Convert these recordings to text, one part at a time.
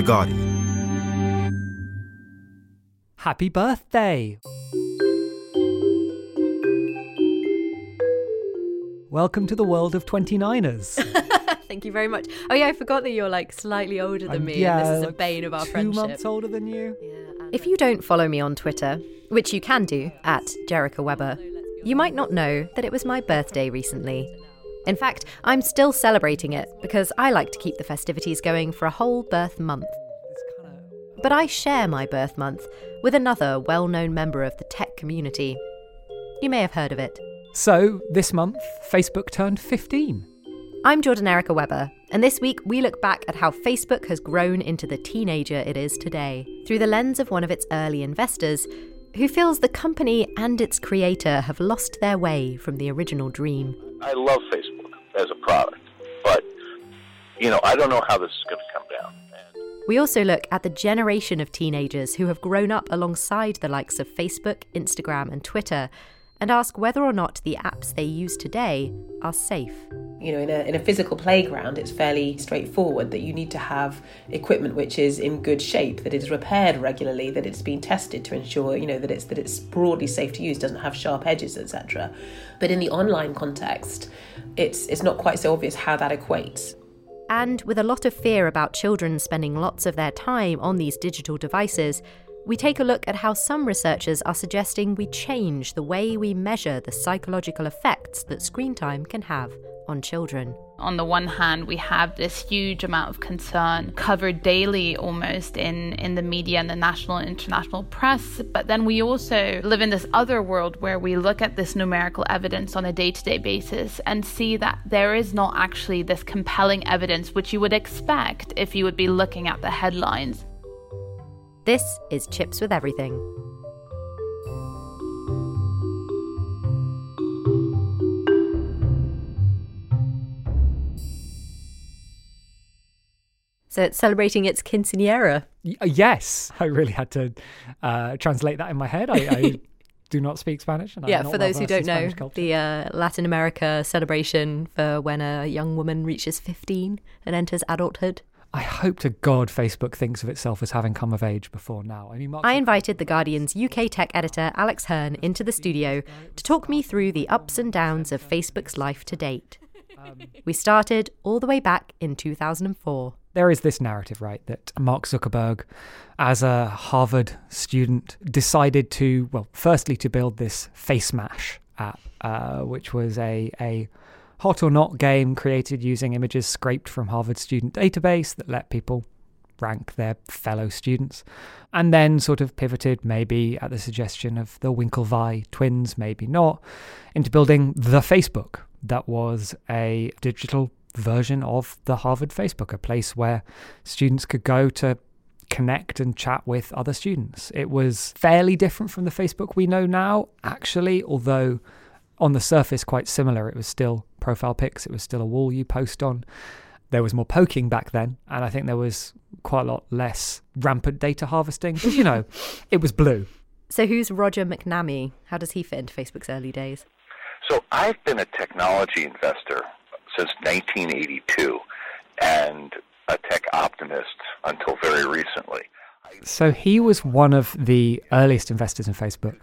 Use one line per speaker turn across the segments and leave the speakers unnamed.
The Guardian.
Happy birthday! Welcome to the world of 29ers.
Thank you very much. Oh yeah, I forgot that you're like slightly older than
I'm-
me,
yeah,
and this is a bane of our
two
friendship.
months older than you.
If you don't follow me on Twitter, which you can do at Jerica Weber, you might not know that it was my birthday recently. In fact, I'm still celebrating it because I like to keep the festivities going for a whole birth month. But I share my birth month with another well known member of the tech community. You may have heard of it.
So, this month, Facebook turned 15.
I'm Jordan Erica Weber, and this week we look back at how Facebook has grown into the teenager it is today through the lens of one of its early investors who feels the company and its creator have lost their way from the original dream.
I love Facebook as a product, but you know, I don't know how this is going to come down.
We also look at the generation of teenagers who have grown up alongside the likes of Facebook, Instagram, and Twitter, and ask whether or not the apps they use today are safe.
You know, in a, in a physical playground, it's fairly straightforward that you need to have equipment which is in good shape, that is repaired regularly, that it's been tested to ensure, you know, that it's that it's broadly safe to use, doesn't have sharp edges, etc. But in the online context, it's it's not quite so obvious how that equates.
And with a lot of fear about children spending lots of their time on these digital devices, we take a look at how some researchers are suggesting we change the way we measure the psychological effects that screen time can have on children.
On the one hand, we have this huge amount of concern covered daily almost in, in the media and the national and international press. But then we also live in this other world where we look at this numerical evidence on a day to day basis and see that there is not actually this compelling evidence which you would expect if you would be looking at the headlines.
This is Chips with Everything. So it's celebrating its quinceanera.
Uh, yes, I really had to uh, translate that in my head. I, I do not speak Spanish.
Yeah, for those who don't know,
culture.
the uh, Latin America celebration for when a young woman reaches 15 and enters adulthood.
I hope to God Facebook thinks of itself as having come of age before now. I mean, Mark
I invited The Guardian's UK tech editor, Alex Hern, into the studio to talk me through the ups and downs of Facebook's life to date. We started all the way back in 2004.
there is this narrative, right, that Mark Zuckerberg, as a Harvard student, decided to, well, firstly, to build this Face Mash app, uh, which was a, a hot or not game created using images scraped from Harvard student database that let people rank their fellow students, and then sort of pivoted, maybe at the suggestion of the Winklevi twins, maybe not, into building the Facebook. That was a digital version of the Harvard Facebook, a place where students could go to connect and chat with other students. It was fairly different from the Facebook we know now, actually, although on the surface quite similar. It was still profile pics, it was still a wall you post on. There was more poking back then, and I think there was quite a lot less rampant data harvesting. But, you know, it was blue.
So, who's Roger McNamee? How does he fit into Facebook's early days?
So I've been a technology investor since 1982 and a tech optimist until very recently.
So he was one of the earliest investors in Facebook.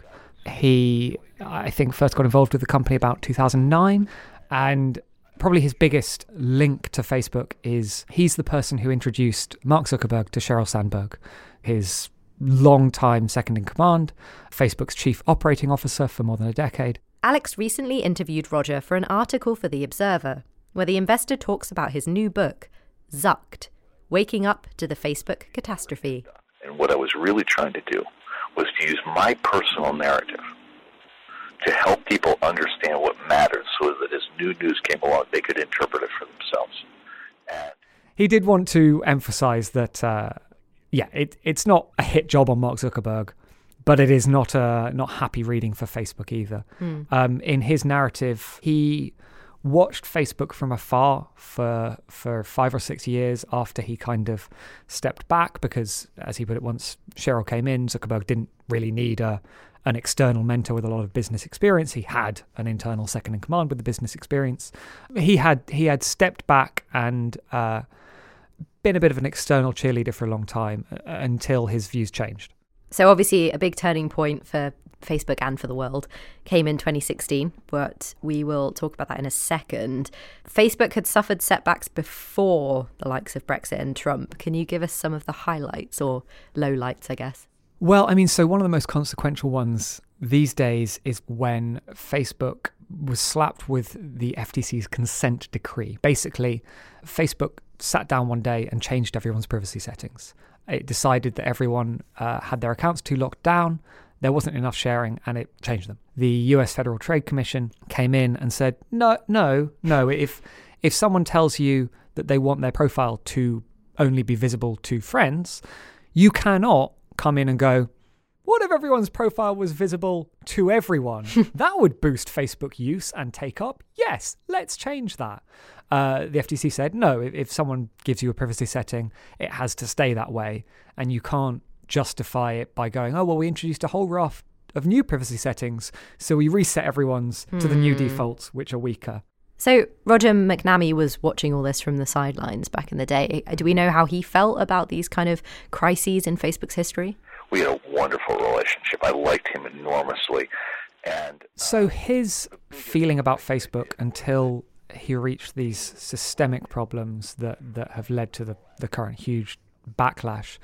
He, I think, first got involved with the company about 2009, and probably his biggest link to Facebook is he's the person who introduced Mark Zuckerberg to Sheryl Sandberg, his long-time second in command, Facebook's chief operating officer for more than a decade.
Alex recently interviewed Roger for an article for The Observer, where the investor talks about his new book, Zucked Waking Up to the Facebook Catastrophe.
And what I was really trying to do was to use my personal narrative to help people understand what mattered so that as new news came along, they could interpret it for themselves. And
he did want to emphasize that, uh, yeah, it, it's not a hit job on Mark Zuckerberg, but it is not a not happy reading for Facebook either.
Hmm.
Um, in his narrative, he watched Facebook from afar for for five or six years after he kind of stepped back because, as he put it once, Sheryl came in. Zuckerberg didn't really need a an external mentor with a lot of business experience. He had an internal second in command with the business experience. He had he had stepped back and uh, been a bit of an external cheerleader for a long time uh, until his views changed.
So, obviously, a big turning point for Facebook and for the world came in 2016, but we will talk about that in a second. Facebook had suffered setbacks before the likes of Brexit and Trump. Can you give us some of the highlights or lowlights, I guess?
Well, I mean, so one of the most consequential ones these days is when Facebook was slapped with the FTC's consent decree. Basically, Facebook sat down one day and changed everyone's privacy settings. It decided that everyone uh, had their accounts too locked down, there wasn't enough sharing, and it changed them. The US Federal Trade Commission came in and said, no, no, no. If if someone tells you that they want their profile to only be visible to friends, you cannot come in and go, what if everyone's profile was visible to everyone? that would boost Facebook use and take up. Yes, let's change that. Uh, the FTC said no, if, if someone gives you a privacy setting, it has to stay that way. And you can't justify it by going, oh, well, we introduced a whole raft of new privacy settings. So we reset everyone's to the new
Hmm.
defaults, which are weaker.
So, Roger McNamee was watching all this from the sidelines back in the day. Do we know how he felt about these kind of crises in Facebook's history?
we had a wonderful relationship. I liked him enormously. And
So uh, his feeling about Facebook until he reached these systemic problems that, that have led to the, the current huge backlash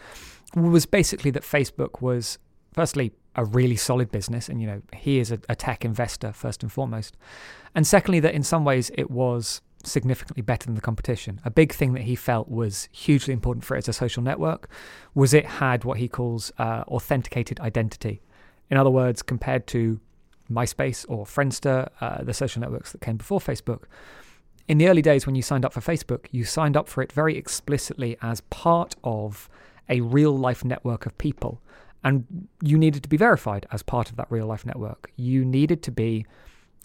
was basically that Facebook was firstly a really solid business and you know he is a, a tech investor first and foremost and secondly that in some ways it was significantly better than the competition a big thing that he felt was hugely important for it as a social network was it had what he calls uh, authenticated identity in other words compared to MySpace or Friendster, uh, the social networks that came before Facebook. In the early days, when you signed up for Facebook, you signed up for it very explicitly as part of a real life network of people. And you needed to be verified as part of that real life network. You needed to be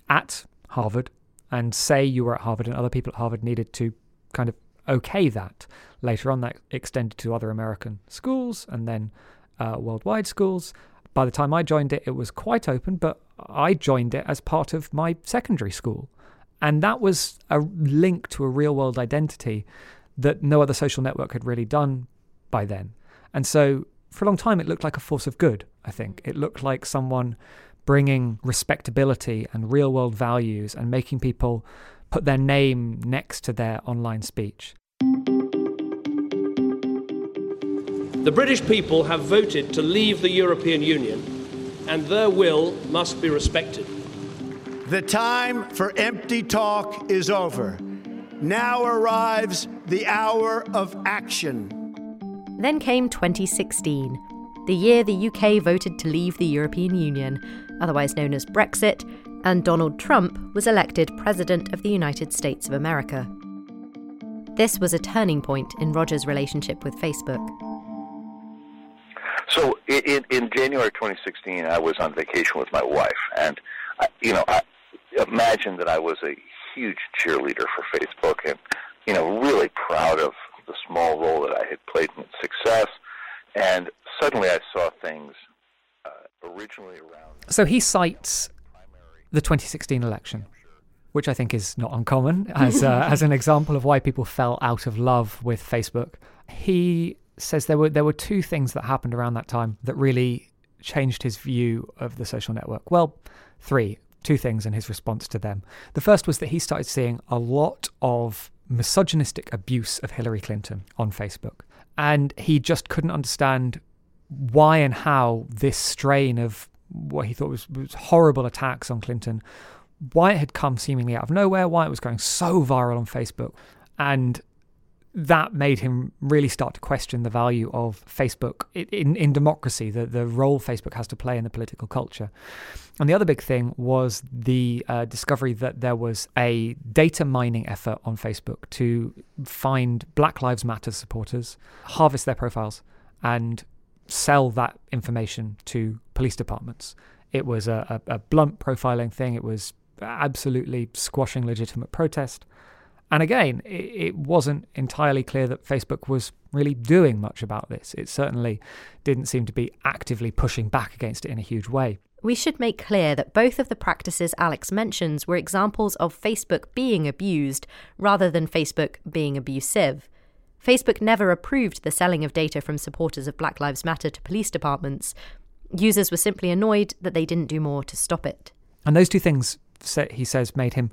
at Harvard and say you were at Harvard, and other people at Harvard needed to kind of okay that. Later on, that extended to other American schools and then uh, worldwide schools. By the time I joined it, it was quite open, but I joined it as part of my secondary school. And that was a link to a real world identity that no other social network had really done by then. And so for a long time, it looked like a force of good, I think. It looked like someone bringing respectability and real world values and making people put their name next to their online speech.
The British people have voted to leave the European Union, and their will must be respected.
The time for empty talk is over. Now arrives the hour of action.
Then came 2016, the year the UK voted to leave the European Union, otherwise known as Brexit, and Donald Trump was elected President of the United States of America. This was a turning point in Roger's relationship with Facebook.
So in, in, January 2016, I was on vacation with my wife, and I, you know, I imagine that I was a huge cheerleader for Facebook, and you know, really proud of the small role that I had played in its success. And suddenly, I saw things uh, originally around.
So he cites the 2016 election, which I think is not uncommon as uh, as an example of why people fell out of love with Facebook. He says there were there were two things that happened around that time that really changed his view of the social network. Well, three. two things in his response to them. The first was that he started seeing a lot of misogynistic abuse of Hillary Clinton on Facebook. And he just couldn't understand why and how this strain of what he thought was, was horrible attacks on Clinton, why it had come seemingly out of nowhere, why it was going so viral on Facebook. And that made him really start to question the value of Facebook in, in democracy, the, the role Facebook has to play in the political culture. And the other big thing was the uh, discovery that there was a data mining effort on Facebook to find Black Lives Matter supporters, harvest their profiles, and sell that information to police departments. It was a, a, a blunt profiling thing, it was absolutely squashing legitimate protest. And again, it, it, wasn't entirely clear that Facebook was really doing much about this. It certainly didn't seem to be actively pushing back against it in a huge way.
We should make clear that both of the practices Alex mentions were examples of Facebook being abused rather than Facebook being abusive. Facebook never approved the selling of data from supporters of Black Lives Matter to police departments. Users were simply annoyed that they didn't do more to stop it.
And those two things, he says, made him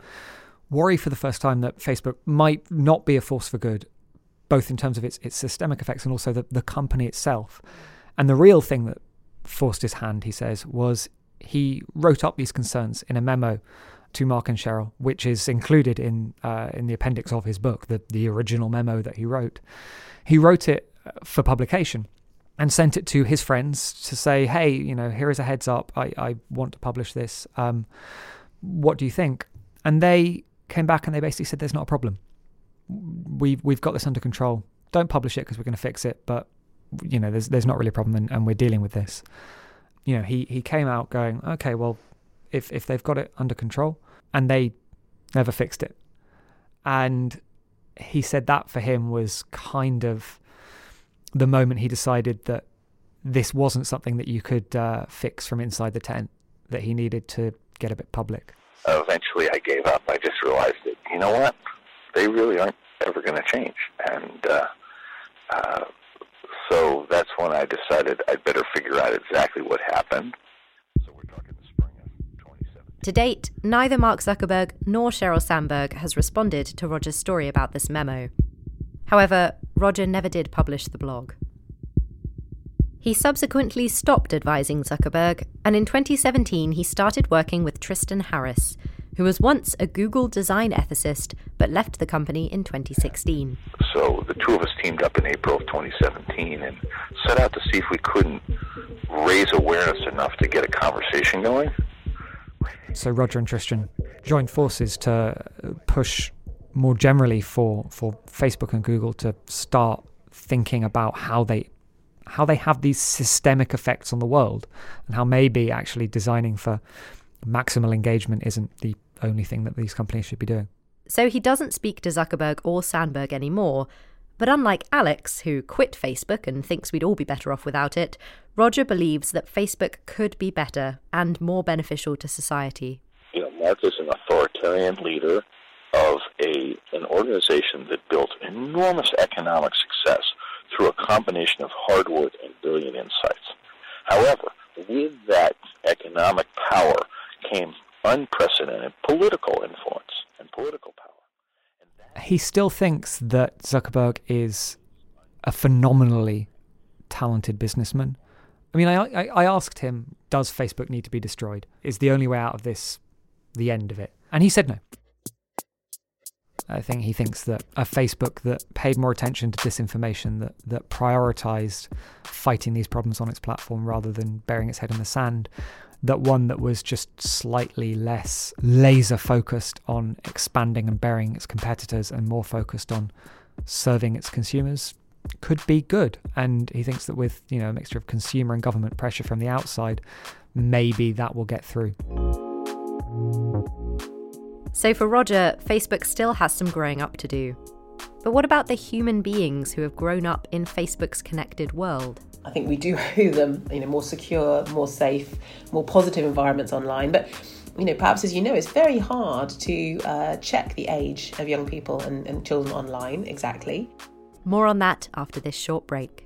worry for the first time that Facebook might not be a force for good, both in terms of its, its systemic effects and also the, the company itself. And the real thing that forced his hand, he says, was he wrote up these concerns in a memo to Mark and Sheryl, which is included in uh, in the appendix of his book, the the original memo that he wrote. He wrote it uh, for publication and sent it to his friends to say, "Hey, you know, here is a heads up. I, I want to publish this. Um, what do you think?" And they came back and they basically said, "There's not a problem. We've we've got this under control. Don't publish it because we're going to fix it. But you know, there's there's not really a problem, and, and we're dealing with this." You know, he he came out going, "Okay, well, if if they've got it under control," and they never fixed it. And he said that for him was kind of the moment he decided that this wasn't something that you could uh, fix from inside the tent, that he needed to get a bit public
eventually I gave up. I just realized that, you know what? They really aren't ever going to change. And uh, uh, so that's when I decided I'd better figure out exactly what happened. So we're talking the spring of 2017.
To date, neither Mark Zuckerberg nor Sheryl Sandberg has responded to Roger's story about this memo. However, Roger never did publish the blog. He subsequently stopped advising Zuckerberg, and in 2017 he started working with Tristan Harris, who was once a Google design ethicist but left the company in 2016.
So the two of us teamed up in April of 2017 and set out to see if we couldn't raise awareness enough to get a conversation going.
So Roger and Tristan joined forces to push more generally for, for Facebook and Google to start thinking about how they how they have these systemic effects on the world and how maybe actually designing for maximal engagement isn't the only thing that these companies should be doing.
So he doesn't speak to Zuckerberg or Sandberg anymore. But unlike Alex, who quit Facebook and thinks we'd all be better off without it, Roger believes that Facebook could be better and more beneficial to society.
You know, Mark is an authoritarian leader of a an organization that built enormous economic success through a combination of hard work and brilliant insights. However, with that economic power came unprecedented political influence and political power.
he still thinks that Zuckerberg is a phenomenally talented businessman. I mean, I, I, I asked him, does Facebook need to be destroyed? Is the only way out of this the end of it? And he said no. I think he thinks that a Facebook that paid more attention to disinformation, that that prioritized fighting these problems on its platform rather than burying its head in the sand, that one that was just slightly less laser focused on expanding and burying its competitors and more focused on serving its consumers could be good. And he thinks that with you know a mixture of consumer and government pressure from the outside, maybe that will get through.
So for Roger, Facebook still has some growing up to do. But what about the human beings who have grown up in Facebook's connected world?
I think we do owe them, you know, more secure, more safe, more positive environments online. But you know, perhaps as you know, it's very hard to uh, check the age of young people and, and children online exactly.
More on that after this short break.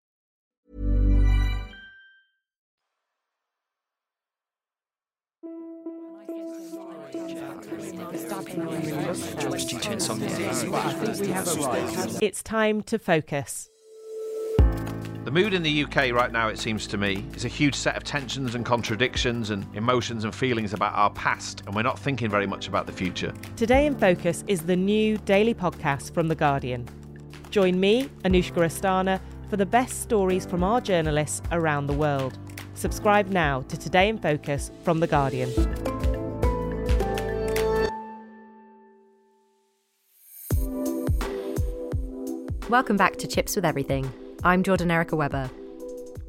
It's time to focus.
The mood in the UK right now, it seems to me, is a huge set of tensions and contradictions and emotions and feelings about our past, and we're not thinking very much about the future.
Today in Focus is the new daily podcast from The Guardian. Join me, Anushka Asthana, for the best stories from our journalists around the world. Subscribe now to Today in Focus from The Guardian.
Welcome back to Chips with Everything. I'm Jordan Erica Weber.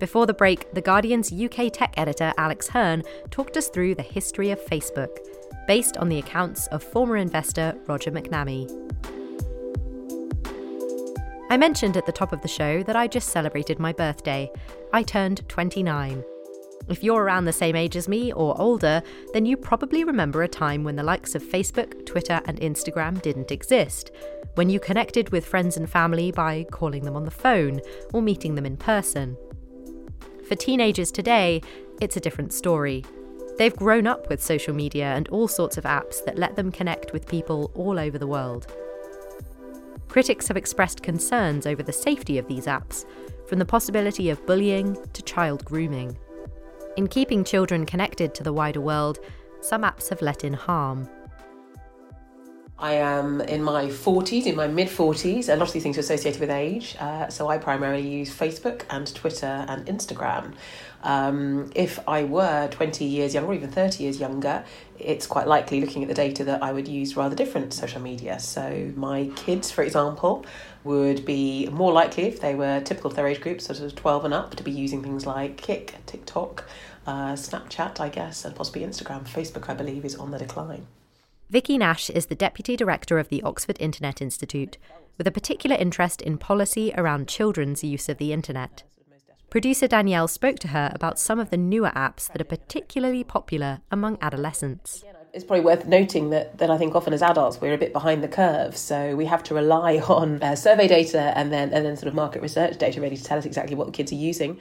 Before the break, The Guardian's UK tech editor Alex Hern talked us through the history of Facebook, based on the accounts of former investor Roger McNamee. I mentioned at the top of the show that I just celebrated my birthday. I turned 29. If you're around the same age as me or older, then you probably remember a time when the likes of Facebook, Twitter, and Instagram didn't exist. When you connected with friends and family by calling them on the phone or meeting them in person. For teenagers today, it's a different story. They've grown up with social media and all sorts of apps that let them connect with people all over the world. Critics have expressed concerns over the safety of these apps, from the possibility of bullying to child grooming. In keeping children connected to the wider world, some apps have let in harm.
I am in my 40s, in my mid 40s. A lot of these things are associated with age. Uh, so I primarily use Facebook and Twitter and Instagram. Um, if I were 20 years younger, or even 30 years younger, it's quite likely, looking at the data, that I would use rather different social media. So my kids, for example, would be more likely, if they were typical of their age group, sort of 12 and up, to be using things like Kik, TikTok, uh, Snapchat, I guess, and possibly Instagram. Facebook, I believe, is on the decline.
Vicky Nash is the Deputy Director of the Oxford Internet Institute, with a particular interest in policy around children's use of the internet. Producer Danielle spoke to her about some of the newer apps that are particularly popular among adolescents.
It's probably worth noting that, that I think often as adults we're a bit behind the curve, so we have to rely on uh, survey data and then and then sort of market research data really to tell us exactly what the kids are using.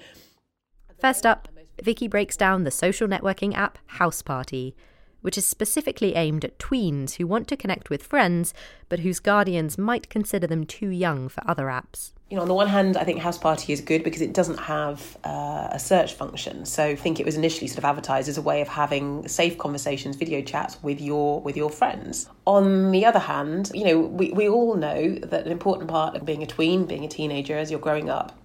First up, Vicky breaks down the social networking app House Party, which is specifically aimed at tweens who want to connect with friends, but whose guardians might consider them too young for other apps.
You know, on the one hand, I think House Party is good because it doesn't have uh, a search function. So I think it was initially sort of advertised as a way of having safe conversations, video chats with your with your friends. On the other hand, you know, we, we all know that an important part of being a tween, being a teenager as you're growing up,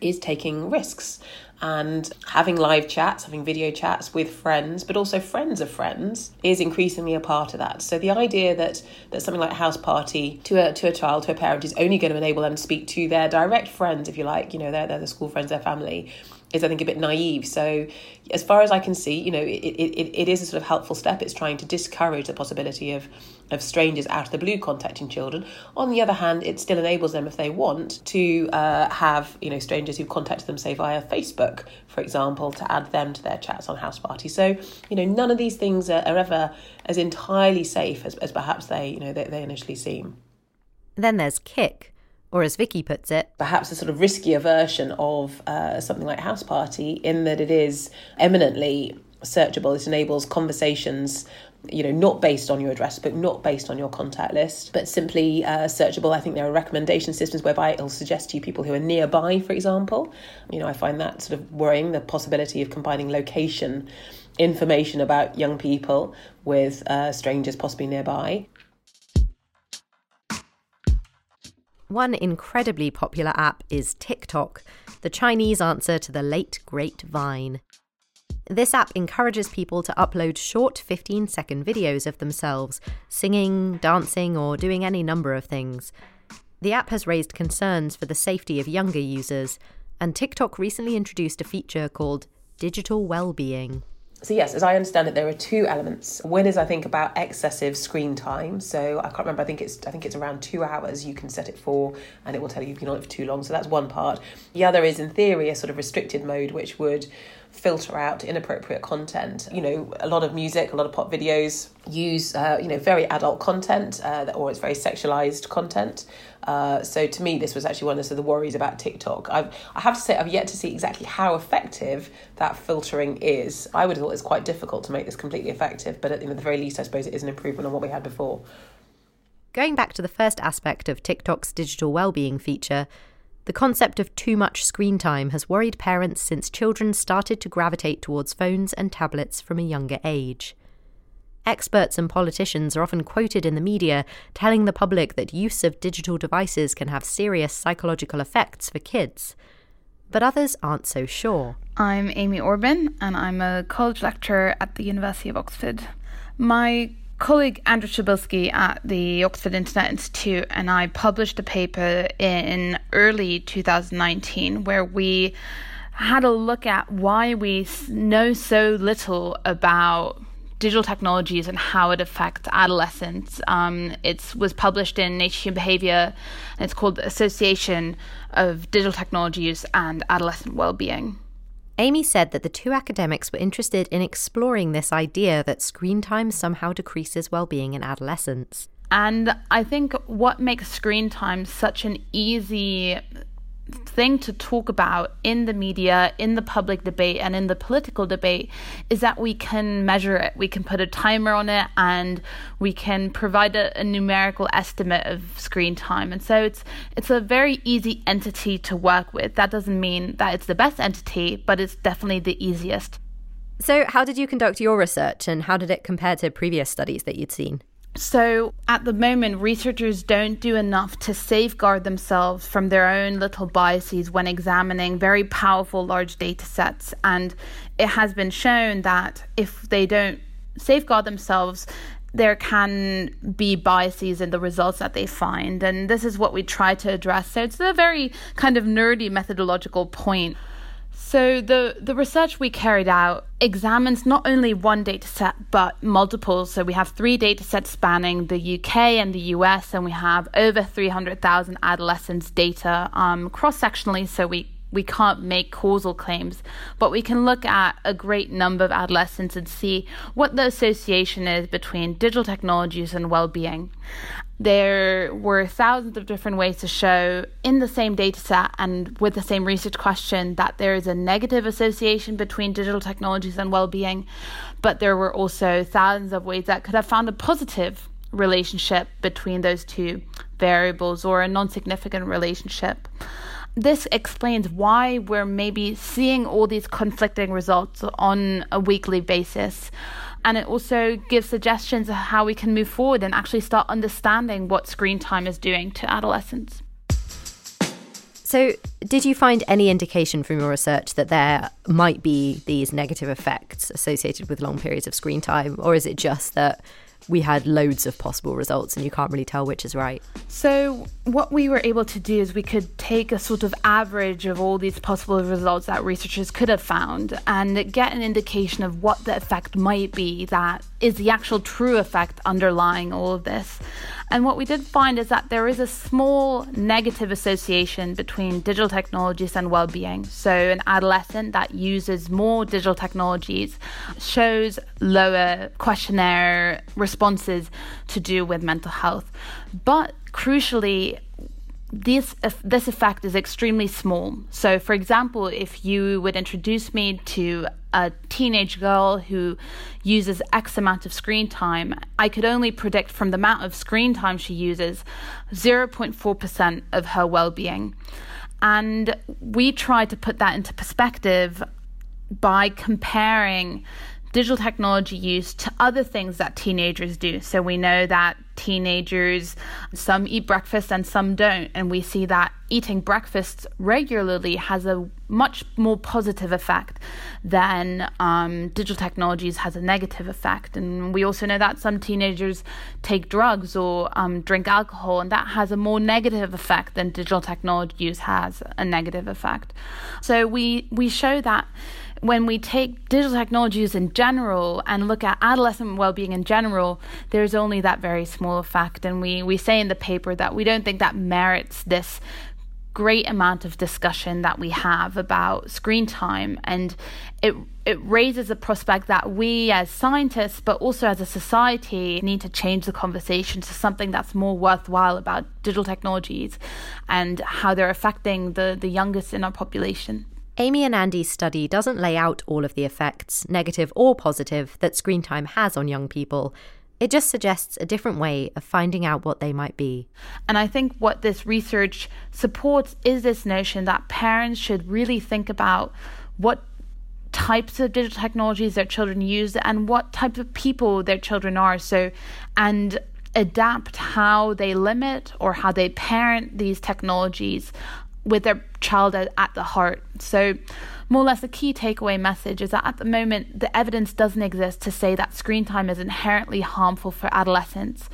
is taking risks and having live chats, having video chats with friends, but also friends of friends, is increasingly a part of that. So the idea that that something like house party to a to a child, to a parent, is only going to enable them to speak to their direct friends, if you like, you know, they're, the school friends, their family, is I think a bit naive. So as far as I can see, you know, it, it, it is a sort of helpful step. It's trying to discourage the possibility of of strangers out of the blue contacting children. On the other hand, it still enables them, if they want, to uh, have you know strangers who contacted them, say via Facebook, for example, to add them to their chats on house party. So you know, none of these things are, are ever as entirely safe as, as perhaps they you know they, they initially seem.
Then there's Kik or as Vicky puts it,
perhaps a sort of riskier version of uh, something like House Party, in that it is eminently searchable. It enables conversations you know, not based on your address book, not based on your contact list, but simply uh, searchable. I think there are recommendation systems whereby it'll suggest to you people who are nearby, for example. You know, I find that sort of worrying the possibility of combining location information about young people with uh, strangers possibly nearby.
One incredibly popular app is TikTok, the Chinese answer to the late great Vine. This app encourages people to upload short 15 second videos of themselves, singing, dancing, or doing any number of things. The app has raised concerns for the safety of younger users, and TikTok recently introduced a feature called digital well-being.
So yes, as I understand it, there are two elements. One is I think about excessive screen time. So I can't remember. I think it's I think it's around two hours you can set it for, and it will tell you you've been on it for too long. So that's one part. The other is in theory a sort of restricted mode, which would filter out inappropriate content. You know, a lot of music, a lot of pop videos use, uh, you know, very adult content uh, or it's very sexualized content. Uh, so to me, this was actually one of the worries about TikTok. I've, I have to say, I've yet to see exactly how effective that filtering is. I would have thought it's quite difficult to make this completely effective, but at the very least, I suppose it is an improvement on what we had before.
Going back to the first aspect of TikTok's digital well-being feature, the concept of too much screen time has worried parents since children started to gravitate towards phones and tablets from a younger age. Experts and politicians are often quoted in the media telling the public that use of digital devices can have serious psychological effects for kids. But others aren't so sure.
I'm Amy Orben, and I'm a college lecturer at the University of Oxford. My colleague Andrew Przybylski at the Oxford Internet Institute and I published a paper in early 2019 where we had a look at why we know so little about digital technologies and how it affects adolescents. Um, it was published in Nature Human Behavior, and it's called Association of Digital Technologies and Adolescent Wellbeing.
Amy said that the two academics were interested in exploring this idea that screen time somehow decreases well-being in adolescents.
And I think what makes screen time such an easy thing to talk about in the media, in the public debate, and in the political debate is that we can measure it. We can put a timer on it and we can provide a, a, numerical estimate of screen time. And so it's it's a very easy entity to work with. That doesn't mean that it's the best entity, but it's definitely the easiest.
So, how did you conduct your research and how did it compare to previous studies that you'd seen?
So, at the moment, researchers don't do enough to safeguard themselves from their own little biases when examining very powerful large data sets. And it has been shown that if they don't safeguard themselves, there can be biases in the results that they find. And this is what we try to address. So, it's a very kind of nerdy methodological point. So the the research we carried out examines not only one data set but multiple. So we have three data sets spanning the UK and the US, and we have over 300,000 adolescents data um, cross sectionally. So we we can't make causal claims, but we can look at a great number of adolescents and see what the association is between digital technologies and well being. There were thousands of different ways to show in the same data set and with the same research question that there is a negative association between digital technologies and well being, but there were also thousands of ways that could have found a positive relationship between those two variables or a non significant relationship this explains why we're maybe seeing all these conflicting results on a weekly basis. And it also gives suggestions of how we can move forward and actually start understanding what screen time is doing to adolescents.
So, did you find any indication from your research that there might be these negative effects associated with long periods of screen time, or is it just that we had loads of possible results and you can't really tell which is right.
So, what we were able to do is we could take a sort of average of all these possible results that researchers could have found and get an indication of what the effect might be that is the actual true effect underlying all of this. And what we did find is that there is a small negative association between digital technologies and well being. So, an adolescent that uses more digital technologies shows lower questionnaire responses to do with mental health. But crucially, this this effect is extremely small. So, for example, if you would introduce me to a teenage girl who uses X amount of screen time, I could only predict from the amount of screen time she uses 0.4% of her well being. And we try to put that into perspective by comparing digital technology use to other things that teenagers do. So we know that teenagers, some eat breakfast and some don't. And we see that eating breakfast regularly has a much more positive effect than um, digital technologies has a negative effect. And we also know that some teenagers take drugs or um, drink alcohol, and that has a more negative effect than digital technology use has a negative effect. So we, we show that when we take digital technologies in general and look at adolescent well-being in general, there's only that very small effect. And we, we say in the paper that we don't think that merits this great amount of discussion that we have about screen time and it it raises the prospect that we as scientists but also as a society need to change the conversation to something that's more worthwhile about digital technologies and how they're affecting the the youngest in our population.
Amy and Andy's study doesn't lay out all of the effects, negative or positive, that screen time has on young people. It just suggests a different way of finding out what they might be.
And I think what this research supports is this notion that parents should really think about what types of digital technologies their children use and what type of people their children are. So, and adapt how they limit or how they parent these technologies with their child at the heart. So, more or less, the key takeaway message is that at the moment, the evidence doesn't exist to say that screen time is inherently harmful for adolescents.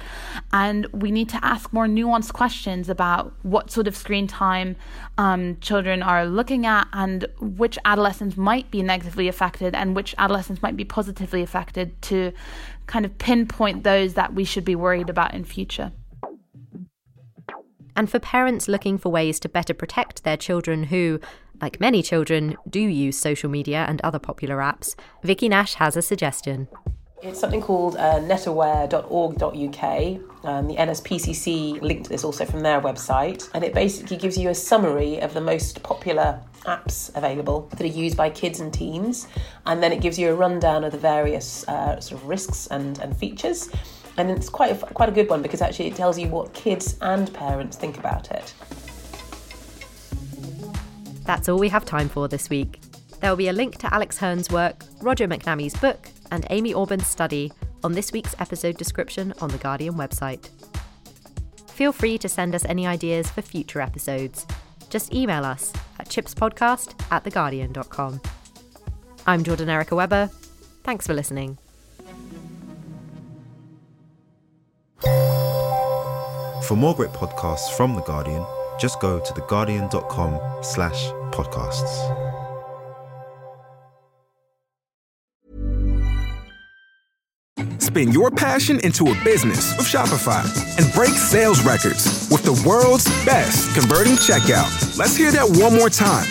And we need to ask more nuanced questions about what sort of screen time um, children are looking at and which adolescents might be negatively affected and which adolescents might be positively affected to kind of pinpoint those that we should be worried about in future
and for parents looking for ways to better protect their children who, like many children, do use social media and other popular apps, Vicky Nash has a suggestion.
It's something called uh, netaware.org.uk. Um, the NSPCC linked this also from their website, and it basically gives you a summary of the most popular apps available that are used by kids and teens, and then it gives you a rundown of the various uh, sort of risks and, and features and it's quite a, quite a good one because actually it tells you what kids and parents think about it.
That's all we have time for this week. There will be a link to Alex Hern's work, Roger McNamee's book, and Amy Orben's study on this week's episode description on the Guardian website. Feel free to send us any ideas for future episodes. Just email us at chipspodcast at theguardian.com. I'm Jordan Erica Weber. Thanks for listening.
For more great podcasts from The Guardian, just go to theguardian.com slash podcasts.
Spin your passion into a business with Shopify and break sales records with the world's best converting checkout. Let's hear that one more time